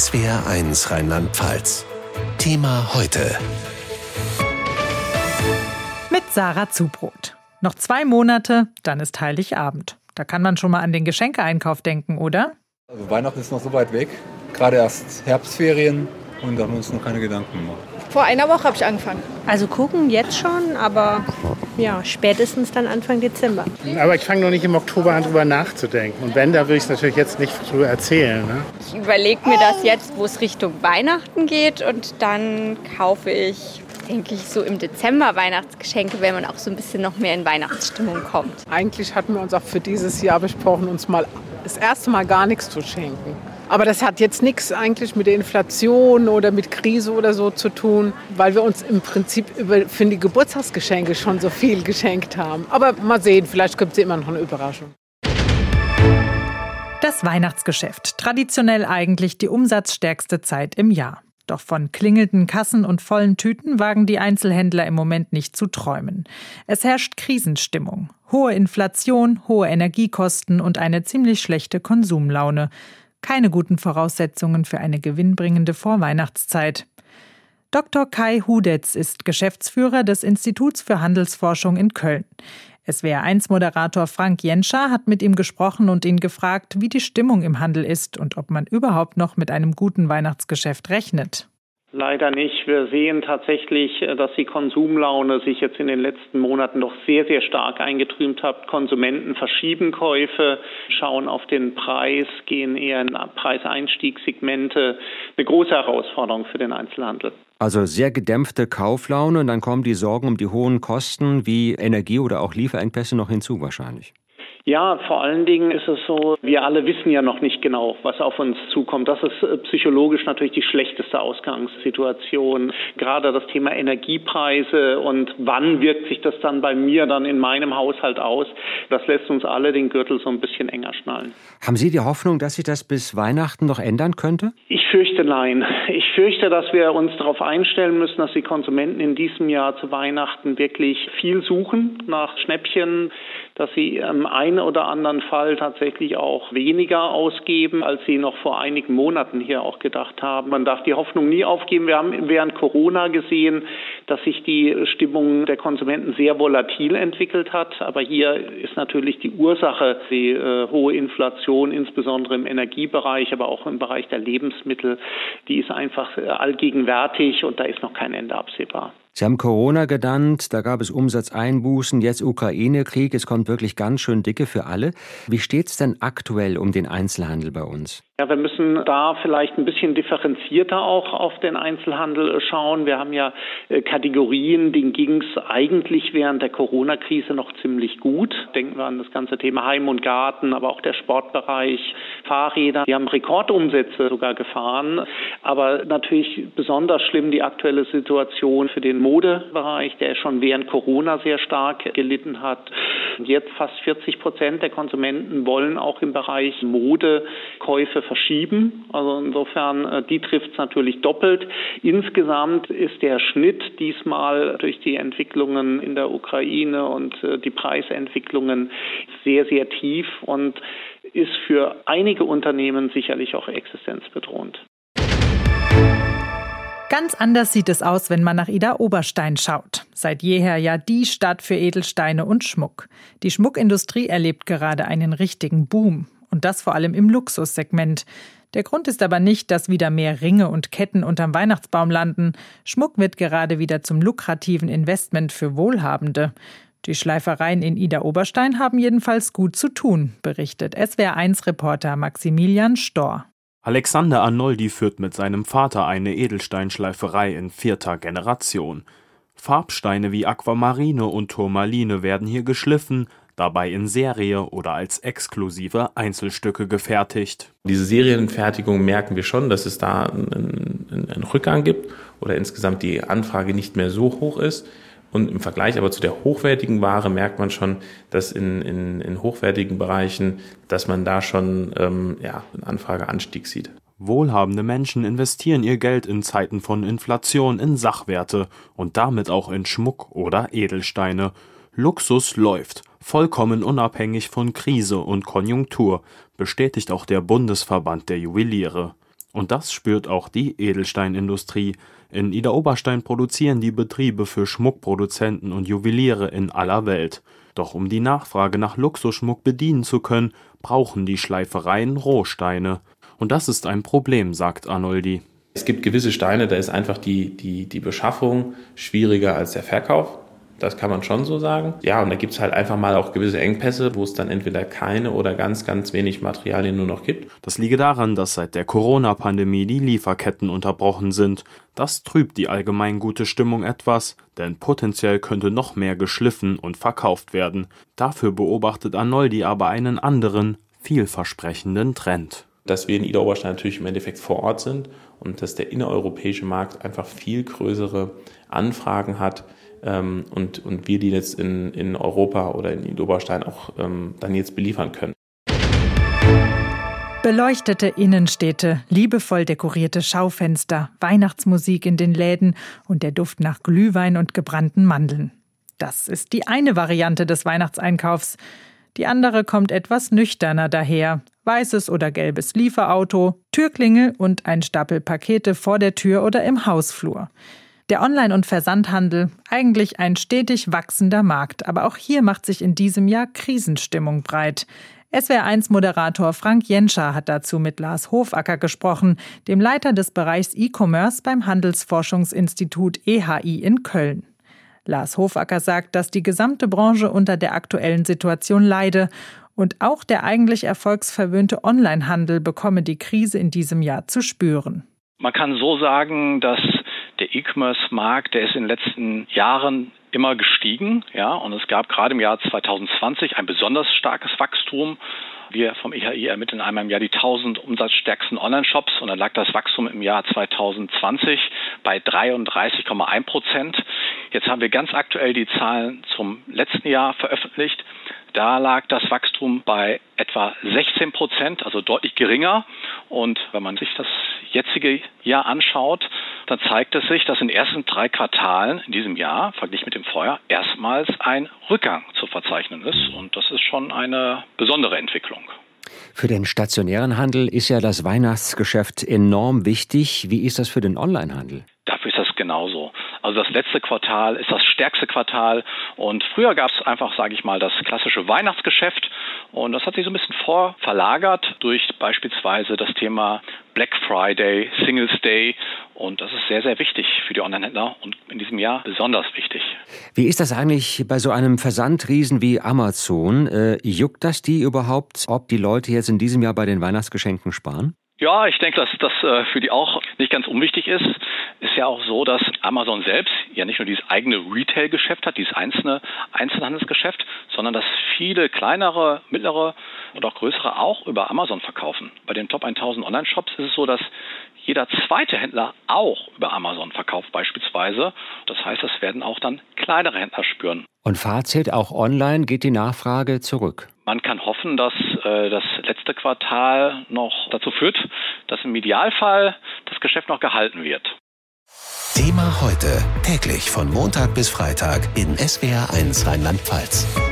SWR1 Rheinland-Pfalz. Thema heute. Mit Sarah Zubrot. Noch zwei Monate, dann ist Heiligabend. Da kann man schon mal an den Geschenkeeinkauf denken, oder? Also Weihnachten ist noch so weit weg. Gerade erst Herbstferien und da haben wir uns noch keine Gedanken gemacht. Vor einer Woche habe ich angefangen. Also gucken jetzt schon, aber ja, spätestens dann Anfang Dezember. Aber ich fange noch nicht im Oktober an, drüber nachzudenken. Und wenn, da würde ich es natürlich jetzt nicht drüber erzählen. Ne? Ich überlege mir das jetzt, wo es Richtung Weihnachten geht. Und dann kaufe ich, denke ich, so im Dezember Weihnachtsgeschenke, wenn man auch so ein bisschen noch mehr in Weihnachtsstimmung kommt. Eigentlich hatten wir uns auch für dieses Jahr besprochen, uns mal das erste Mal gar nichts zu schenken. Aber das hat jetzt nichts eigentlich mit der Inflation oder mit Krise oder so zu tun, weil wir uns im Prinzip über, für die Geburtstagsgeschenke schon so viel geschenkt haben. Aber mal sehen, vielleicht gibt es immer noch eine Überraschung. Das Weihnachtsgeschäft. Traditionell eigentlich die umsatzstärkste Zeit im Jahr. Doch von klingelnden Kassen und vollen Tüten wagen die Einzelhändler im Moment nicht zu träumen. Es herrscht Krisenstimmung. Hohe Inflation, hohe Energiekosten und eine ziemlich schlechte Konsumlaune keine guten Voraussetzungen für eine gewinnbringende Vorweihnachtszeit. Dr. Kai Hudetz ist Geschäftsführer des Instituts für Handelsforschung in Köln. SWR1-Moderator Frank Jenscher hat mit ihm gesprochen und ihn gefragt, wie die Stimmung im Handel ist und ob man überhaupt noch mit einem guten Weihnachtsgeschäft rechnet. Leider nicht. Wir sehen tatsächlich, äh, dass die Konsumlaune sich jetzt in den letzten Monaten doch sehr, sehr stark eingetrübt hat. Konsumenten verschieben Käufe, schauen auf den Preis, gehen eher in Preiseinstiegssegmente. Eine große Herausforderung für den Einzelhandel. Also sehr gedämpfte Kauflaune und dann kommen die Sorgen um die hohen Kosten wie Energie oder auch Lieferengpässe noch hinzu wahrscheinlich. Ja, vor allen Dingen ist es so, wir alle wissen ja noch nicht genau, was auf uns zukommt. Das ist äh, psychologisch natürlich die schlechteste Ausgangssituation. Gerade das Thema Energiepreise und wann wirkt sich das dann bei mir dann in meinem Haushalt aus, das lässt uns alle den Gürtel so ein bisschen enger schnallen. Haben Sie die Hoffnung, dass sich das bis Weihnachten noch ändern könnte? Ich fürchte nein. Ich fürchte, dass wir uns darauf einstellen müssen, dass die Konsumenten in diesem Jahr zu Weihnachten wirklich viel suchen nach Schnäppchen, dass sie im einen oder anderen Fall tatsächlich auch weniger ausgeben, als sie noch vor einigen Monaten hier auch gedacht haben. Man darf die Hoffnung nie aufgeben. Wir haben während Corona gesehen, dass sich die Stimmung der Konsumenten sehr volatil entwickelt hat. Aber hier ist natürlich die Ursache die äh, hohe Inflation, insbesondere im Energiebereich, aber auch im Bereich der Lebensmittel. Die ist einfach äh, allgegenwärtig und da ist noch kein Ende absehbar. Sie haben Corona genannt, da gab es Umsatzeinbußen, jetzt Ukraine-Krieg, es kommt wirklich ganz schön dicke für alle. Wie steht es denn aktuell um den Einzelhandel bei uns? Ja, wir müssen da vielleicht ein bisschen differenzierter auch auf den Einzelhandel schauen. Wir haben ja äh, Kategorien, denen ging es eigentlich während der Corona-Krise noch ziemlich gut. Denken wir an das ganze Thema Heim und Garten, aber auch der Sportbereich, Fahrräder. Wir haben Rekordumsätze sogar gefahren. Aber natürlich besonders schlimm die aktuelle Situation für den Modebereich, der schon während Corona sehr stark gelitten hat. Und jetzt fast 40 Prozent der Konsumenten wollen auch im Bereich Modekäufe verschieben. Also insofern, äh, die trifft es natürlich doppelt. Insgesamt ist der Schnitt diesmal durch die Entwicklungen in der Ukraine und äh, die Preisentwicklungen sehr, sehr tief und ist für einige Unternehmen sicherlich auch existenzbedrohend. Ganz anders sieht es aus, wenn man nach Ida Oberstein schaut. Seit jeher ja die Stadt für Edelsteine und Schmuck. Die Schmuckindustrie erlebt gerade einen richtigen Boom. Und das vor allem im Luxussegment. Der Grund ist aber nicht, dass wieder mehr Ringe und Ketten unterm Weihnachtsbaum landen. Schmuck wird gerade wieder zum lukrativen Investment für Wohlhabende. Die Schleifereien in Ida Oberstein haben jedenfalls gut zu tun, berichtet SWR1-Reporter Maximilian Storr. Alexander Arnoldi führt mit seinem Vater eine Edelsteinschleiferei in vierter Generation. Farbsteine wie Aquamarine und Turmaline werden hier geschliffen, dabei in Serie oder als exklusive Einzelstücke gefertigt. Diese Serienfertigung merken wir schon, dass es da einen, einen Rückgang gibt oder insgesamt die Anfrage nicht mehr so hoch ist. Und im Vergleich aber zu der hochwertigen Ware merkt man schon, dass in, in, in hochwertigen Bereichen, dass man da schon ähm, ja, einen Anfrageanstieg sieht. Wohlhabende Menschen investieren ihr Geld in Zeiten von Inflation in Sachwerte und damit auch in Schmuck oder Edelsteine. Luxus läuft, vollkommen unabhängig von Krise und Konjunktur, bestätigt auch der Bundesverband der Juweliere. Und das spürt auch die Edelsteinindustrie. In Ida-Oberstein produzieren die Betriebe für Schmuckproduzenten und Juweliere in aller Welt. Doch um die Nachfrage nach Luxusschmuck bedienen zu können, brauchen die Schleifereien Rohsteine. Und das ist ein Problem, sagt Arnoldi. Es gibt gewisse Steine, da ist einfach die, die, die Beschaffung schwieriger als der Verkauf. Das kann man schon so sagen. Ja, und da gibt es halt einfach mal auch gewisse Engpässe, wo es dann entweder keine oder ganz, ganz wenig Materialien nur noch gibt. Das liege daran, dass seit der Corona-Pandemie die Lieferketten unterbrochen sind. Das trübt die allgemein gute Stimmung etwas, denn potenziell könnte noch mehr geschliffen und verkauft werden. Dafür beobachtet Arnoldi aber einen anderen, vielversprechenden Trend. Dass wir in Ida Oberstein natürlich im Endeffekt vor Ort sind und dass der innereuropäische Markt einfach viel größere Anfragen hat, ähm, und, und wir die jetzt in, in Europa oder in Oberstein auch ähm, dann jetzt beliefern können. Beleuchtete Innenstädte, liebevoll dekorierte Schaufenster, Weihnachtsmusik in den Läden und der Duft nach Glühwein und gebrannten Mandeln. Das ist die eine Variante des Weihnachtseinkaufs. Die andere kommt etwas nüchterner daher. Weißes oder gelbes Lieferauto, Türklingel und ein Stapel Pakete vor der Tür oder im Hausflur. Der Online- und Versandhandel, eigentlich ein stetig wachsender Markt, aber auch hier macht sich in diesem Jahr Krisenstimmung breit. SWR1-Moderator Frank Jenscher hat dazu mit Lars Hofacker gesprochen, dem Leiter des Bereichs E-Commerce beim Handelsforschungsinstitut EHI in Köln. Lars Hofacker sagt, dass die gesamte Branche unter der aktuellen Situation leide und auch der eigentlich erfolgsverwöhnte Onlinehandel bekomme die Krise in diesem Jahr zu spüren. Man kann so sagen, dass der E-Commerce-Markt, der ist in den letzten Jahren immer gestiegen, ja, und es gab gerade im Jahr 2020 ein besonders starkes Wachstum. Wir vom EHI ermitteln einmal im Jahr die 1000 umsatzstärksten Online-Shops und dann lag das Wachstum im Jahr 2020 bei 33,1 Prozent. Jetzt haben wir ganz aktuell die Zahlen zum letzten Jahr veröffentlicht. Da lag das Wachstum bei etwa 16 Prozent, also deutlich geringer. Und wenn man sich das jetzige Jahr anschaut, dann zeigt es sich, dass in den ersten drei Quartalen in diesem Jahr, verglichen mit dem Vorjahr, erstmals ein Rückgang zu verzeichnen ist. Und das ist schon eine besondere Entwicklung. Für den stationären Handel ist ja das Weihnachtsgeschäft enorm wichtig. Wie ist das für den Onlinehandel? Dafür ist das genauso. Also das letzte Quartal ist das stärkste Quartal und früher gab es einfach, sage ich mal, das klassische Weihnachtsgeschäft und das hat sich so ein bisschen vorverlagert durch beispielsweise das Thema Black Friday, Singles Day und das ist sehr, sehr wichtig für die Onlinehändler und in diesem Jahr besonders wichtig. Wie ist das eigentlich bei so einem Versandriesen wie Amazon? Äh, juckt das die überhaupt, ob die Leute jetzt in diesem Jahr bei den Weihnachtsgeschenken sparen? Ja, ich denke, dass das äh, für die auch nicht ganz unwichtig ist. Ist ja auch so, dass Amazon selbst ja nicht nur dieses eigene Retail-Geschäft hat, dieses einzelne Einzelhandelsgeschäft, sondern dass viele kleinere, mittlere und auch größere auch über Amazon verkaufen. Bei den Top 1000 Online-Shops ist es so, dass jeder zweite Händler auch über Amazon verkauft beispielsweise. Das heißt, das werden auch dann kleinere Händler spüren. Und Fazit, auch online geht die Nachfrage zurück. Man kann hoffen, dass äh, das letzte Quartal noch dazu führt, dass im Idealfall das Geschäft noch gehalten wird. Thema heute, täglich von Montag bis Freitag in SWR1 Rheinland-Pfalz.